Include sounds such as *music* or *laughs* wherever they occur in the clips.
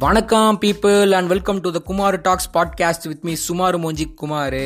வணக்கம் people and welcome to the Kumar talks podcast with me Sumar Monji Kumar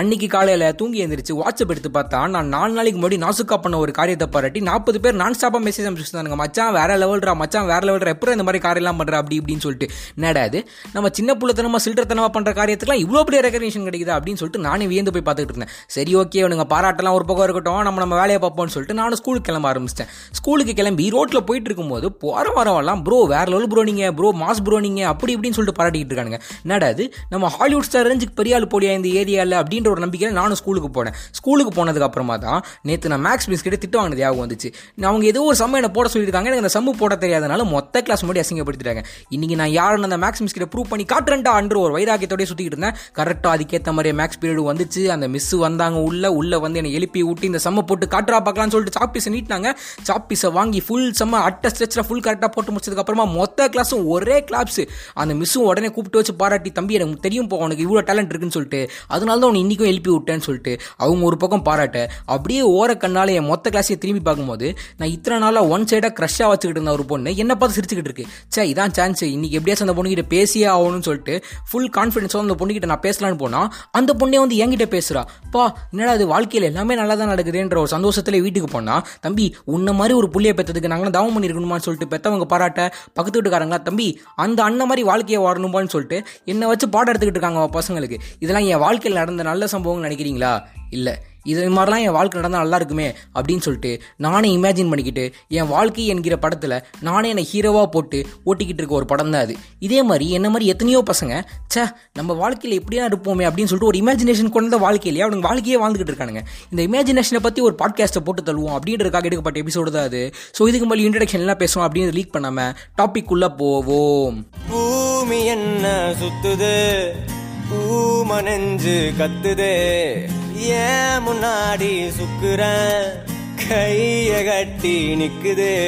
அன்னைக்கு காலையில் தூங்கி எழுந்திரிச்சு வாட்ஸ்அப் எடுத்து பார்த்தா நான் நாலு நாளைக்கு முன்னாடி நாசுக்கா பண்ண ஒரு காரியத்தை பாராட்டி நாற்பது பேர் நான் ஸ்டாப்பாக மெசேஜ் அனுப்பிச்சிருந்தாங்க மச்சான் வேற லெவல்ரா மச்சான் வேற லெவல்ரா எப்படி இந்த மாதிரி காரியெல்லாம் பண்ணுற அப்படி இப்படின்னு சொல்லிட்டு. என்னடாது நம்ம சின்ன பிள்ளைத்தனமா சில்றத்தனமா பண்ணுற காரியத்துக்குலாம் இவ்வளோ பெரிய ரெகக்னேஷன் கிடைக்குது அப்படின்னு சொல்லிட்டு நானே வியந்து போய் பார்த்துட்டு இருந்தேன். சரி ஓகே அவனுங்க பாராட்டெல்லாம் ஒரு பக்கம் இருக்கட்டும் நம்ம நம்ம வேலையை பார்ப்போம்னு சொல்லிட்டு நானும் ஸ்கூலுக்கு கிளம்ப ஆரம்பிச்சிட்டேன். ஸ்கூலுக்கு கிளம்பி ரோட்டில் போயிட்டு இருக்கும்போது போகிற வரவெல்லாம் ப்ரோ வேற லெவல் ப்ரோ நீங்கள் ப்ரோ மாஸ் ப்ரோ நீங்கள் அப்படி இப்படின்னு சொல்லிட்டு பாராட்டிட்டு இருக்கானுங்க. என்னடாது நம்ம ஹாலிவுட் ஸ்டார் ரேஞ்சுக்கு பெரிய ஆள் போடியா இந்த ஏரியாவில் அப்படின்னு அப்படின்ற ஒரு நம்பிக்கையில் நானும் ஸ்கூலுக்கு போனேன். ஸ்கூலுக்கு போனதுக்கப்புறமா தான் நேற்று நான் மேக்ஸ் மிஸ் கிட்ட திட்டு வாங்கினது ஞாபகம் வந்துச்சு. நான் அவங்க ஏதோ ஒரு சம்ம என்ன போட சொல்லியிருக்காங்க. எனக்கு அந்த சம்மு போட தெரியாதனால மொத்த கிளாஸ் முன்னாடி அசிங்கப்படுத்திட்டாங்க. இன்னைக்கு நான் யாருன்னு அந்த மேக்ஸ் மிஸ் கிட்ட ப்ரூவ் பண்ணி காட்டுறேன்டா அன்று ஒரு வைராக்கியத்தோடய சுற்றிக்கிட்டு இருந்தேன். கரெக்டாக அதுக்கேற்ற மாதிரி மேக்ஸ் பீரியட் வந்துச்சு. அந்த மிஸ் வந்தாங்க உள்ள. உள்ள வந்து என்னை எழுப்பி விட்டு இந்த சம்ம போட்டு காட்டுறா பார்க்கலாம்னு சொல்லிட்டு சாப்பீஸை நீட்டினாங்க. சாப்பீஸை வாங்கி ஃபுல் செம்ம அட்ட ஸ்ட்ரெச்சில் ஃபுல் கரெக்டாக போட்டு முடிச்சதுக்கப்புறமா மொத்த கிளாஸும் ஒரே கிளாப்ஸ் அந்த மிஸ்ஸும் உடனே கூப்பிட்டு வச்சு பாராட்டி தம்பி எனக்கு தெரியும் போ உனக்கு இவ்வளோ டேலண்ட் இருக்குன்னு சொல்லிட்டு. அதனால தான் உன்னை இன்றைக்கும் எழுப்பி விட்டேன்னு சொல்லிட்டு அவங்க ஒரு பக்கம் பாராட்ட அப்படியே ஓர கண்ணால் என் மொத்த கிளாஸையும் திரும்பி பார்க்கும்போது நான் இத்தனை நாளாக ஒன் சைடாக க்ரஷ்ஷாக வச்சுக்கிட்டு இருந்த ஒரு பொண்ணு என்ன பார்த்து சிரிச்சுக்கிட்டு இருக்கு. சே இதான் சான்ஸ் இன்னைக்கு எப்படியாச்சும் அந்த பொண்ணுகிட்ட பேசியே ஆகணும்னு சொல்லிட்டு ஃபுல் கான்ஃபிடன்ஸோட அந்த பொண்ணுகிட்ட நான் பேசலான்னு போனால் அந்த பொண்ணே வந்து என்கிட்ட பேசுகிறா பா என்னடா அது வாழ்க்கையில் எல்லாமே நல்லா தான் நடக்குதுன்ற ஒரு சந்தோஷத்தில் வீட்டுக்கு போனால் தம்பி உன்ன மாதிரி ஒரு புள்ளியை பெற்றதுக்கு நாங்களும் தவம் பண்ணியிருக்கணுமான்னு சொல்லிட்டு பெற்றவங்க பாராட்ட பக்கத்து வீட்டுக்காரங்களா தம்பி அந்த அண்ணன் மாதிரி வாழ்க்கையை வாழணுமான்னு சொல்லிட்டு என்னை வச்சு பாடம் எடுத்துக்கிட்டு இருக்காங்க பசங்களுக்கு. இதெல்லாம் என் வாழ்க்கையில் நடந்த நல்ல சம்பவம் நினைக்கிறீங்களா? இல்லை. இது மாதிரிலாம் என் வாழ்க்கை நடந்தால் நல்லா இருக்குமே அப்படின்னு சொல்லிட்டு நானே இமேஜின் பண்ணிக்கிட்டு என் வாழ்க்கை என்கிற படத்தில் நானே என்னை ஹீரோவாக போட்டு ஓட்டிக்கிட்டு இருக்க ஒரு படம் தான் அது. இதே மாதிரி என்ன மாதிரி எத்தனையோ பசங்க ச்சே நம்ம வாழ்க்கையில் எப்படியா இருப்போமே அப்படின்னு சொல்லிட்டு ஒரு இமேஜினேஷன் கொண்ட வாழ்க்கையிலேயே அவனுக்கு வாழ்க்கையே வாழ்ந்துகிட்டு இருக்கானுங்க. இந்த இமேஜினேஷனை பற்றி ஒரு பாட்காஸ்ட்டை போட்டு தள்ளுவோம் அப்படின்றதுக்காக எடுக்கப்பட்ட எபிசோடு தான் அது. ஸோ இதுக்கு மேலே இன்ட்ரடக்ஷன்லாம் பேசுவோம் அப்படின்னு லீக் பண்ணாமல் டாபிக் உள்ள போவோம். பூமி என்ன சுத்துது? பூமனெஞ்சு கத்துதே. ஏன் முன்னாடி சுக்குற? கைய கட்டி நிக்குதே.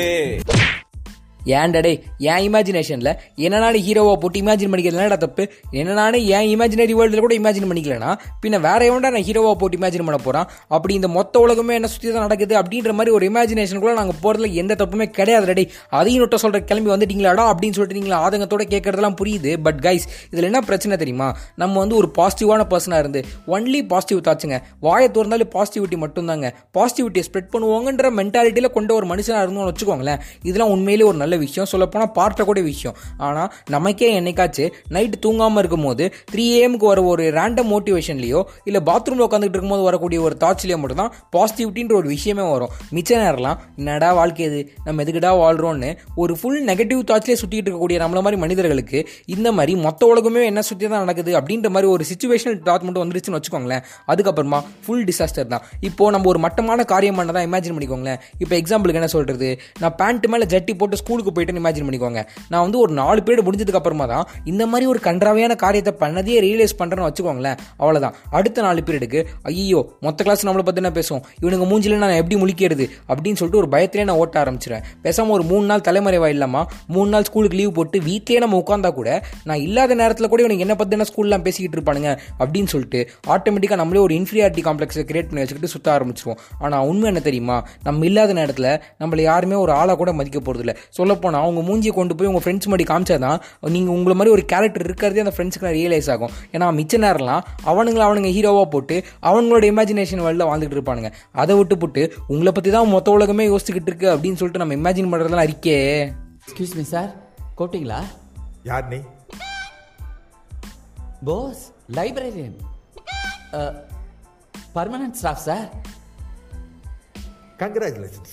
ஏன்டா என் இமேஜினேஷனில் என்ன ஹீரோவை போட்டு இமேஜின் பண்ணிக்கிறது என்னடா தப்பு? என்ன நானே என் இமேஜினரி வேர்ல்டில் கூட இமேஜின் பண்ணிக்கலனா பின்ன வேற எவன்டா நான் ஹீரோவை போட்டு இமேஜின் பண்ண போகிறான் அப்படி இந்த மொத்த உலகமே என்ன சுற்றி தான் நடக்குது அப்படின்ற மாதிரி ஒரு இமேஜினேஷன் கூட நாங்கள் போகிறதுல எந்த தப்புமே கிடையாது ரெடி அதையும் நொட்ட சொல்கிற கிளம்பி வந்துட்டீங்களாடா அப்படின்னு சொல்லிட்டு நீங்கள் ஆதங்கத்தோட கேட்கறதெல்லாம் புரியுது. பட் கைஸ் இதில் என்ன பிரச்சனை தெரியுமா? நம்ம வந்து ஒரு பாசிட்டிவான பர்சனாக இருந்து ஒன்லி பாசிட்டிவ் தாச்சுங்க வாயை திறந்தாலும் பாசிட்டிவிட்டி மட்டும்தாங்க. பாசிட்டிவிட்டியை ஸ்ப்ரெட் பண்ணுவாங்கன்ற மென்டாலிட்டியில் கொண்ட ஒரு மனுஷனாக இருந்தோம்னு வச்சுக்கோங்களேன் இதெல்லாம் உண்மையிலே ஒரு நல்ல விஷயம் சொல்லப்போனால் பார்க்கக்கூடிய விஷயம். ஆனால் நமக்கே என்னைக்காச்சு நைட்டு தூங்காமல் இருக்கும்போது த்ரீ ஏஎம்க்கு வர ஒரு ரேண்டம் மோட்டிவேஷன்லையோ இல்லை பாத்ரூமில் உட்காந்துட்டு இருக்கும்போது வரக்கூடிய ஒரு தாட்ஸ்லேயோ மட்டும்தான் பாசிட்டிவிட்டின்ற ஒரு விஷயமே வரும். மிச்ச நேரம்லாம் என்னடா வாழ்க்கை இது? நம்ம எதுக்குடா வாழ்கிறோன்னு ஒரு ஃபுல் நெகட்டிவ் தாட்ஸ்லேயே சுற்றிட்டு இருக்கக்கூடிய நம்மள மாதிரி மனிதர்களுக்கு இந்த மாதிரி மொத்த உலகமே என்ன சுற்றி தான் நடக்குது அப்படின்ற மாதிரி ஒரு சுச்சுவேஷனல் தாட் மட்டும் வந்துருச்சுன்னு வச்சுக்கோங்களேன். அதுக்கப்புறமா ஃபுல் டிசாஸ்டர் தான். இப்போ நம்ம ஒரு மட்டமான காரியம் பண்ணதான் இமேஜின் பண்ணிக்கோங்களேன். இப்போ எக்ஸாம்பிளுக்கு என்ன சொல்கிறது நான் பேண்ட் மேலே ஜட்டி போட்டு ஸ்கூலுக்கு போயிட்டு இமேஜின் பண்ணிக்கோங்க. நான் வந்து ஒரு நாலு பீரியட் முடிஞ்சதுக்கு அப்புறமா தான் இந்த மாதிரி ஒரு கன்றாவையான காரியத்தை பண்ணதே ரியலைஸ் பண்ணுறேன்னு வச்சுக்கோங்களேன். அவ்வளோதான் அடுத்த நாலு பீரியடுக்கு ஐயோ மொத்த கிளாஸ் நம்மளை பற்றி என்ன பேசுவோம் இவனுங்க மூஞ்சில நான் எப்படி முழிக்கிறது? அப்படின்னு சொல்லிட்டு ஒரு பயத்திலே நான் ஓட்ட ஆரம்பிச்சிடுறேன் பேசாமல் ஒரு மூணு நாள் தலைமறைவா இல்லாமா மூணு நாள் ஸ்கூலுக்கு லீவ் போட்டு வீட்லேயே நம்ம உட்காந்தா கூட நான் இல்லாத நேரத்தில் கூட இவனுக்கு என்ன பற்றின ஸ்கூல்லாம் பேசிக்கிட்டு இருப்பானுங்க அப்படின்னு சொல்லிட்டு ஆட்டோமேட்டிக்காக நம்மளே ஒரு இன்ஃபீரியாரிட்டி காம்ப்ளெக்ஸை கிரியேட் பண்ணி வச்சுக்கிட்டு சுத்த ஆரம்பிச்சிருவோம். ஆனால் உண்மை என்ன தெரியுமா? நம்ம இல்லாத நேரத்தில் நம்மளை யாருமே ஒரு ஆளாக கூட மதிக்க போகிறதில்ல சொல்லப்போனால் அவங்க மூஞ்சியை கொண்டு போய் உங்கள் ஃப்ரெண்ட்ஸ் முன்னாடி காமிச்சா தான் நீங்கள் உங்களை மாதிரி ஒரு கேரக்டர் இருக்கிறதே அந்த ஃப்ரெண்ட்ஸுக்கு ரியலைஸ் ஆகும். ஏன்னா மிச்ச நேரம்லாம் அவனுங்களை அவனுங்க ஹீரோவாக போட்டு அவங்களோட இமேஜினேஷன் வேர்ல்டில் வாழ்ந்துட்டு இருப்பானுங்க. அதை விட்டு போட்டு உங்களை பற்றி தான் மொத்த உலகமே யோசிச்சுக்கிட்டு இருக்கு அப்படின்னு சொல்லிட்டு நம்ம இமேஜின் பண்ணுறதுலாம் இருக்கே. எக்ஸ்கியூஸ் மீ சார் கூப்பிட்டீங்களா? யார் நீ? Boss librarian permanent staff sir congratulations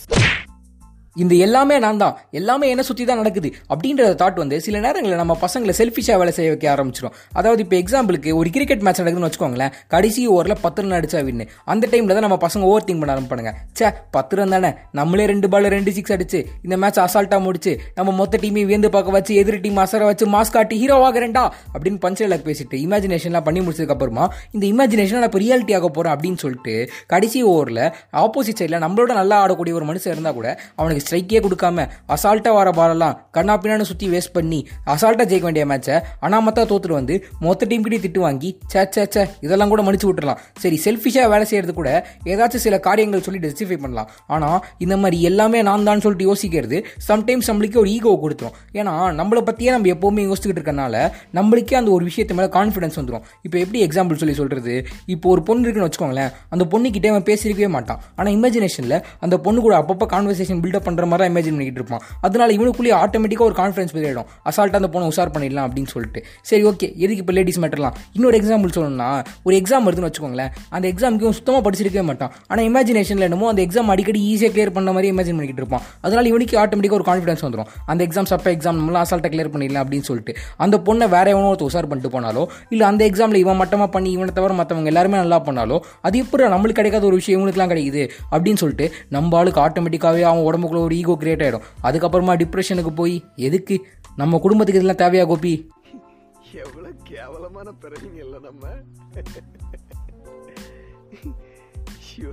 இந்த எல்லாமே நான் தான் எல்லாமே என்ன சுற்றி தான் நடக்குது. அப்படின்ற தாட் வந்து சில நேரங்களில் நம்ம பசங்களை செல்ஃபிஷாக வேலை செய்ய வைக்க ஆரம்பிச்சிடும் அதாவது இப்போ எக்ஸாம்பிளுக்கு ஒரு கிரிக்கெட் மேட்ச் நடக்குதுன்னு வச்சுக்கோங்களேன். கடைசி ஓவரில் பத்து ரன் அடிச்சா வின்னு அந்த டைமில் தான் நம்ம பசங்க ஓவர் திங்க் பண்ண ஆரம்பிப்பாங்க சே பத்து ரன் தானே. நம்மளே ரெண்டு பால் ரெண்டு சிக்ஸ் அடிச்சு இந்த மேட்ச் அசால்ட்டாக முடிச்சு நம்ம மொத்த டீமையும் வியந்து பார்க்க வச்சு எதிர் டீம் அசர வச்சு மாஸ் காட்டி ஹீரோவாகிறேன்டா அப்படின்னு பஞ்சலாக் பேசிட்டு இமேஜினேஷன்லாம் பண்ணி முடிச்சதுக்கப்புறமா இந்த இமேஜினேஷன் நான் இப்போ ரியாலிட்டி ஆக போகிறேன் அப்படின்னு சொல்லிட்டு கடைசி ஓவரில் ஆப்போசிட் சைடில் நம்மளோட நல்லா ஆடக்கூடிய ஒரு மனுஷன் இருந்தால் கூட அவனுக்கு அவனுக்கு ஸ்ட்ரைக்கே கொடுக்காம அசால்ட்டாக வர பாலெல்லாம் கண்ணா பின்னான்னு சுற்றி வேஸ்ட் பண்ணி அசால்ட்டாக ஜெயிக்க வேண்டிய மேட்சை அனாமத்தா தோத்துட்டு வந்து மொத்த டீம் கிட்டே திட்டு வாங்கி சே சே சே இதெல்லாம் கூட மன்னிச்சு விட்டுறலாம். சரி செல்ஃபிஷாக வேலை செய்யறது கூட ஏதாச்சும் சில காரியங்கள் சொல்லி ஜஸ்டிஃபை பண்ணலாம். ஆனால் இந்த மாதிரி எல்லாமே நான் தான் சொல்லிட்டு யோசிக்கிறது சம்டைம்ஸ் நம்மளுக்கே ஒரு ஈகோ கொடுத்துரும். ஏன்னா நம்மளை பற்றியே நம்ம எப்போவுமே யோசிச்சுக்கிட்டு இருக்கனால நம்மளுக்கே அந்த ஒரு விஷயத்து மேலே கான்ஃபிடன்ஸ் வந்துடும் இப்போ எப்படி எக்ஸாம்பிள் சொல்லி சொல்கிறது இப்போ ஒரு பொண்ணு இருக்குன்னு வச்சுக்கோங்களேன் அந்த பொண்ணுக்கிட்டே அவன் பேசியிருக்கவே மாட்டான். ஆனால் இமேஜினேஷனில் அந்த பொண்ணு கூட அப்பப்போ கான்வர்சேஷன் பில்டப் பண்ணுற மாதிரி இமேஜின் பண்ணிக்கிட்டு இருப்பான். அதனால இவனுக்குள்ளேயே ஆட்டோமேட்டிக்காக ஒரு கான்ஃபிடன்ஸ் ஆகிடும் அசால்ட்டாக அந்த பொண்ணை உஷார் பண்ணிடலாம் அப்படின்னு சொல்லிட்டு. சரி ஓகே எதுக்கு இப்போ லேடிஸ் மேட்டர்லாம் இன்னொரு எக்ஸாம்பிள் சொல்லணும்னா ஒரு எக்ஸாம் வருதுன்னு வச்சுக்கோங்களேன். அந்த எக்ஸாமுக்கு இவன் சுத்தமாக படிச்சிருக்கவே மாட்டான். ஆனால் இமேஜினேஷனில் என்னமோ அந்த எக்ஸாம் அடிக்கடி ஈஸியாக கிளியர் பண்ண மாதிரி இமேஜின் பண்ணிக்கிட்டு இருப்பான். அதனால இவனுக்கு ஆட்டோமேட்டிக்காக ஒரு கான்ஃபிடன்ஸ் வந்துடும் அந்த எக்ஸாம் சப்ப எக்ஸாம் நம்மளால் அசால்ட்டாக கிளியர் பண்ணிடலாம் அப்படின்னு சொல்லிட்டு. அந்த பொண்ணை வேற எவனோ ஒருத்தர் உஷார் பண்ணிட்டு போனாலோ இல்லை அந்த எக்ஸாமில் இவன் மட்டமாக பண்ணி இவனை தவிர மற்றவங்க எல்லாருமே நல்லா பண்ணாலோ அது எப்படி நம்மளுக்கு கிடைக்காத ஒரு விஷயம் இவனுக்குலாம் கிடைக்குது அப்படின்னு சொல்லிட்டு நம்ம ஆளுக்கு ஆட்டோமேட்டிக்காகவே அவன் உடம்புக்குள்ள ஒரு ஈகோ கிரியேட் ஆகிடும் அதுக்கப்புறமா டிப்ரெஷனுக்கு போய் எதுக்கு? நம்ம குடும்பத்துக்கு இதெல்லாம் தேவையா கோபி? எவ்வளோ கேவலமான பிறகுங்க இல்லை நம்ம. *laughs* ஐயோ.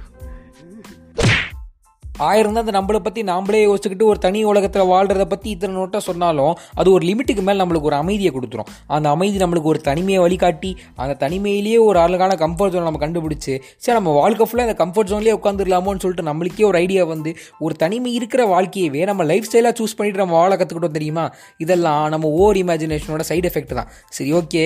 ஆயிரம் தான் அந்த நம்மளை பற்றி நாமளே யோசிச்சுக்கிட்டு ஒரு தனி உலகத்தில் வாழ்கிறத பற்றி இத்தனை நோட்டாக சொன்னாலும் அது ஒரு லிமிட்டுக்கு மேலே நம்மளுக்கு ஒரு அமைதியை கொடுத்துரும். அந்த அமைதி நம்மளுக்கு ஒரு தனிமையை வழிகாட்டி அந்த தனிமையிலேயே ஒரு அழகான கம்ஃபர்ட் ஜோன் நம்ம கண்டுபிடிச்சி சரி நம்ம வாழ்க்கை ஃபுல்லாக அந்த கம்ஃபர்ட் ஜோன்லேயே உட்காந்துடலாமோன்னு சொல்லிட்டு நம்மளுக்கே ஒரு ஐடியா வந்து ஒரு தனிமை இருக்கிற வாழ்க்கையவே நம்ம லைஃப் ஸ்டைலாக சூஸ் பண்ணிட்டு நம்ம வாழ கற்றுக்கிட்டோம் தெரியுமா? இதெல்லாம் நம்ம ஓவர் இமேஜினேஷனோட சைடு எஃபெக்ட் தான். சரி ஓகே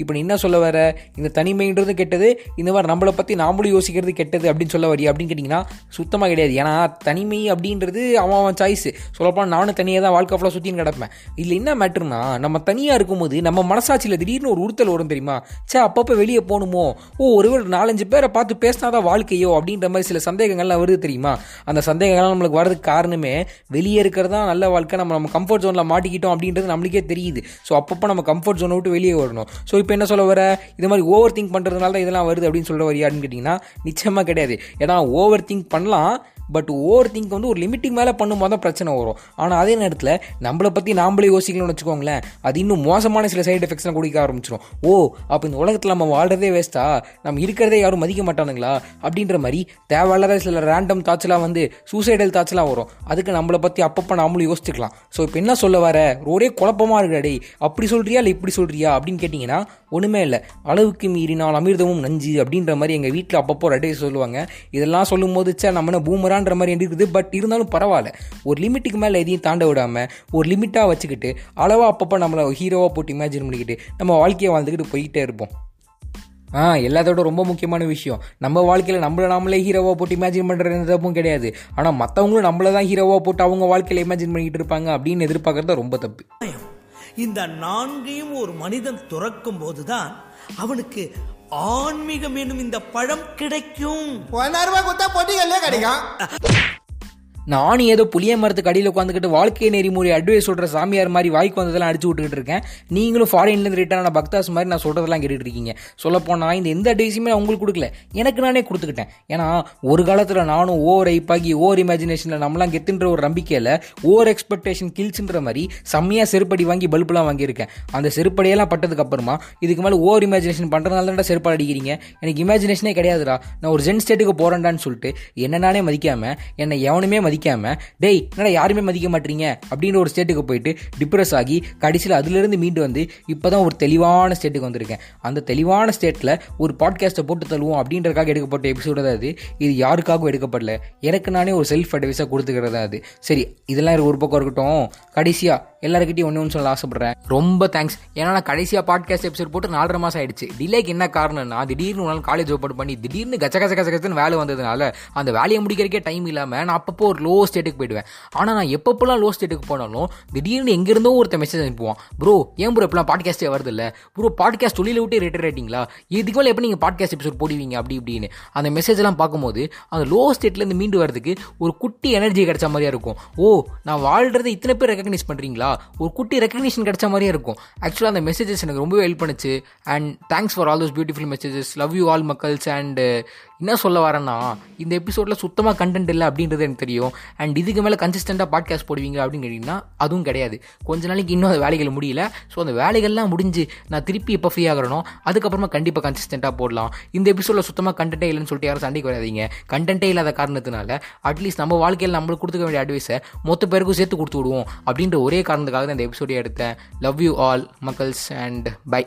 இப்போ நீ என்ன சொல்ல வர? இந்த தனிமைன்றது கெட்டது இந்த மாதிரி நம்மளை பற்றி நாமளும் யோசிக்கிறது கெட்டது அப்படின்னு சொல்ல வரி அப்படின்னு கேட்டிங்கன்னா சுத்தமாக கிடையாது. ஏன்னா தனிமை அப்படின்றது அவன் அவன் சாய்ஸு சொல்லப்போனால் நானும் தனியாக தான் வாழ்க்கை ஃபுல்லாக சுற்றின்னு கிடப்பேன். இதில் என்ன மேட்ருனா நம்ம தனியாக இருக்கும்போது நம்ம மனசாட்சியில் திடீர்னு ஒரு உறுத்தல் வரும் தெரியுமா? சே அப்பப்போ வெளியே போகணுமோ? ஓ ஒரு நாலஞ்சு பேரை பார்த்து பேசினா தான் வாழ்க்கையோ அப்படின்ற மாதிரி சில சந்தேகங்கள்லாம் வருது தெரியுமா? அந்த சந்தேகங்கள்லாம் நம்மளுக்கு வரதுக்கு காரணமே வெளியே இருக்கிறது தான் நல்ல வாழ்க்கை நம்ம நம்ம கம்ஃபர்ட் ஜோனில் மாட்டிக்கிட்டோம் அப்படின்றது நம்மளுக்கே தெரியுது. ஸோ அப்பப்போ நம்ம கம்ஃபர்ட் ஜோனை விட்டு வெளியே வரணும் ஸோ இப்போ என்ன சொல்ல வர? இது மாதிரி ஓவர் திங்க் பண்ணுறதுனால தான் இதெல்லாம் வருது அப்படின்னு சொல்ல வரியான்னு கேட்டிங்கன்னா நிச்சயமாக கிடையாது. ஏன்னா ஓவர் திங்க் பண்ணலாம் பட் ஓவர் திங்க் வந்து ஒரு லிமிட்டிங் மேலே பண்ணும்போது தான் பிரச்சனை வரும். ஆனால் அதே நேரத்தில் நம்மளை பற்றி நாம்ளே யோசிக்கணும்னு வச்சுக்கோங்களேன் அது இன்னும் மோசமான சில சைடு எஃபெக்ட்ஸ்லாம் குடிக்க ஆரம்பிச்சிடும் ஓ அப்போ இந்த உலகத்தில் நம்ம வாழ்கிறதே வேஸ்ட்டா நம்ம இருக்கிறதே யாரும் மதிக்க மாட்டானுங்களா? அப்படின்ற மாதிரி தேவையில்லாத சில ரேண்டம் தாட்ஸ்லாம் வந்து சூசைடல் தாட்ஸ்லாம் வரும். அதுக்கு நம்மளை பற்றி அப்பப்போ நாமளும் யோசிச்சுக்கலாம். ஸோ இப்போ என்ன சொல்ல வர? ஒரே குழப்பமாக இருக்கடே அப்படி சொல்கிறியா இல்லை இப்படி சொல்கிறியா அப்படின்னு கேட்டிங்கன்னா ஒன்றுமே இல்லை. அளவுக்கு மீறினால் அமிர்தமும் நஞ்சு அப்படின்ற மாதிரி எங்கள் வீட்டில் அப்பப்போ ரெட்டை சொல்லுவாங்க. இதெல்லாம் சொல்லும்போது சே நம்ம என்ன பூமரான்ற மாதிரி இருக்குது. பட் இருந்தாலும் பரவாயில்ல. ஒரு லிமிட்டுக்கு மேலே எதையும் தாண்ட விடாமல் ஒரு லிமிட்டாக வச்சுக்கிட்டு அளவாக அப்பப்போ நம்மளை ஹீரோவாக போட்டு இமேஜின் பண்ணிக்கிட்டு நம்ம வாழ்க்கையை வாழ்ந்துக்கிட்டு போய்கிட்டே இருப்போம். ஆ எல்லாத்தோட ரொம்ப முக்கியமான விஷயம். நம்ம வாழ்க்கையில் நம்மள நாமளே ஹீரோவாக போட்டு இமேஜின் பண்ணுறது எந்த தப்பும் கிடையாது. ஆனால் மற்றவங்களும் நம்மள தான் ஹீரோவாக போட்டு அவங்க வாழ்க்கையில் இமேஜின் பண்ணிக்கிட்டு இருப்பாங்க அப்படின்னு எதிர்பார்க்கறது ரொம்ப தப்பு. இந்த நான்கையும் ஒரு மனிதன் துறக்கும் போதுதான் அவனுக்கு ஆன்மீகம் என்னும் இந்த பழம் கிடைக்கும். பதினாறு ரூபாய் கொடுத்தா பொட்டிகள்லயே கிடைக்கும். நானும் ஏதோ புளிய மரத்துக்கு அடியில் உட்காந்துக்கிட்டு வாழ்க்கை நெறிமுறை அட்வைஸ் சொல்கிற சாமியார் மாதிரி வாய்க்கு வந்ததெல்லாம் அடிச்சு விட்டுக்கிட்டு இருக்கேன். நீங்களும் ஃபாரின்லேருந்து ரிட்டர்ன் ஆன பக்தாஸ் மாதிரி நான் சொல்கிறதெல்லாம் கேட்டுட்டு இருக்கீங்க. சொல்லப்போனால் இந்த எந்த அட்வைஸுமே நான் உங்களுக்கு கொடுக்கல. எனக்கு நானே கொடுத்துக்கிட்டேன். ஏன்னா ஒரு காலத்தில் நானும் ஓவர் ஐப்பாகி ஓவர் இமேஜினேஷனில் நம்மளாம் கெத்துன்ற ஒரு நம்பிக்கையில் ஓவர் எக்ஸ்பெக்டேஷன் கில்ஸுன்ற மாதிரி செம்மையாக செருப்படி வாங்கி பல்புலாம் வாங்கியிருக்கேன். அந்த செருப்படியெல்லாம் பட்டதுக்கு அப்புறமா இதுக்கு மேலே ஓவர் இமேஜினேஷன் பண்ணுறதுனால தான் செருப்பாடு அடிக்கிறீங்க எனக்கு இமேஜினேஷனே கிடையாதுடா. நான் ஒரு ஜென் ஸ்டேட்டுக்கு போகிறேன்டான்னு சொல்லிட்டு என்ன மதிக்காமல் என்னை எவனுமே மதிக்காமல் டேய் என்னடா யாருமே மதிக்க மாட்டீங்க? அப்படின்ற ஒரு ஸ்டேட்டுக்கு போயிட்டு டிப்ரெஸ் ஆகி கடைசியில் அதுலேருந்து மீண்டு வந்து இப்போ தான் ஒரு தெளிவான ஸ்டேட்டுக்கு வந்திருக்கேன். அந்த தெளிவான ஸ்டேட்டில் ஒரு பாட்காஸ்ட்டை போட்டு தள்ளுவோம் அப்படின்றதுக்காக எடுக்கப்பட்ட எபிசோடு தான் அது. இது யாருக்காகவும் எடுக்கப்படல. எனக்கு நானே ஒரு செல்ஃப் அட்வைஸாக கொடுத்துக்கிறது அது. சரி இதெல்லாம் ஒரு பக்கம் இருக்கட்டும். கடைசியாக எல்லாருக்கிட்டையும் ஒன்று ஒன்று சொல்ல ஆசைப்படுறேன். ரொம்ப தேங்க்ஸ் ஏன்னா நான் கடைசியாக பாட்காஸ்ட் எபிசோட் போட்டு நாலரை மாதம் ஆயிடுச்சு. டிலேக்கு என்ன காரணம்னா திடீர்னு ஒரு நாள் காலேஜ் ஓப்பன் பண்ணி திடீர்னு கச்ச கச்ச கச்ச கச்சன்னு வேலை வந்ததுனால அந்த வேலையை முடிக்கிறக்கே டைம் இல்லாமல் நான் அப்பப்போ ஒரு லோ ஸ்டேட்டுக்கு போயிடுவேன். ஆனால் நான் எப்பப்போலாம் லோ ஸ்டேட்டுக்கு போனாலும் திடீர்னு எங்கேருந்தோ ஒருத்த மெசேஜ் அனுப்புவான் ப்ரோ ஏன் ப்ரோ இப்பெல்லாம் பாட்காஸ்ட்டே வருது இல்லை? ப்ரோ பாட்காஸ்ட் தொழில விட்டு ரிட்டர் ஆகிட்டிங்களா இதுக்கு மேலே எப்போ நீங்கள் பாட்காஸ்ட் எபிசோட் போடுவீங்க? அப்படி இப்படின்னு. அந்த மெசேஜ்லாம் பார்க்கும்போது அந்த லோ ஸ்டேட்லேருந்து மீண்டு வரதுக்கு ஒரு குட்டி எனர்ஜி கிடைச்ச மாதிரியா இருக்கும். ஓ நான் வாழ்றதை இத்தனை பேர் ரெக்கக்னைஸ் பண்ணுறீங்களா ஒரு குட்டி ரெக்கக்னிஷன் கிடைச்ச மாதிரியே இருக்கும். ஆக்சுவலாக அந்த மெசேஜஸ் எனக்கு ரொம்பவே ஹெல்ப் பண்ணுச்சு. And thanks for all those beautiful messages love you all மக்கள்ஸ் and என்ன சொல்ல வரேன்னா இந்த எபிசோடில் சுத்தமாக கண்டென்ட் இல்லை அப்படின்றது எனக்கு தெரியும். அண்ட் இதுக்கு மேலே கன்சிஸ்டண்ட்டாக பாட்காஸ்ட் போடுவீங்க அப்படின்னு கேட்டிங்கன்னா அதுவும் கிடையாது. கொஞ்ச நாளைக்கு இன்னும் அந்த வேலைகள் முடியல. ஸோ அந்த வேலைகள்லாம் முடிஞ்சு நான் திருப்பி எப்போ ஃப்ரீ ஆகிறனோ அதுக்கப்புறமா கண்டிப்பாக கன்சிஸ்டண்ட்டாக போடலாம். இந்த எபிசோடில் சுத்தமாக கண்டென்ட்டே இல்லைன்னு சொல்லிட்டு யாரும் சண்டைக்கு வராதிங்க. கண்டென்ட்டே இல்லாத காரணத்தினால அட்லீஸ்ட் நம்ம வாழ்க்கையில் நம்மளுக்கு கொடுத்துக்க வேண்டிய அட்வைஸை மொத்த பேருக்கும் சேர்த்து கொடுத்து விடுவோம் அப்படின்ற ஒரே காரணம் தான் இந்த எபிசோடே எடுத்தேன். லவ் யூ ஆல் மக்கள்ஸ் அண்ட் பை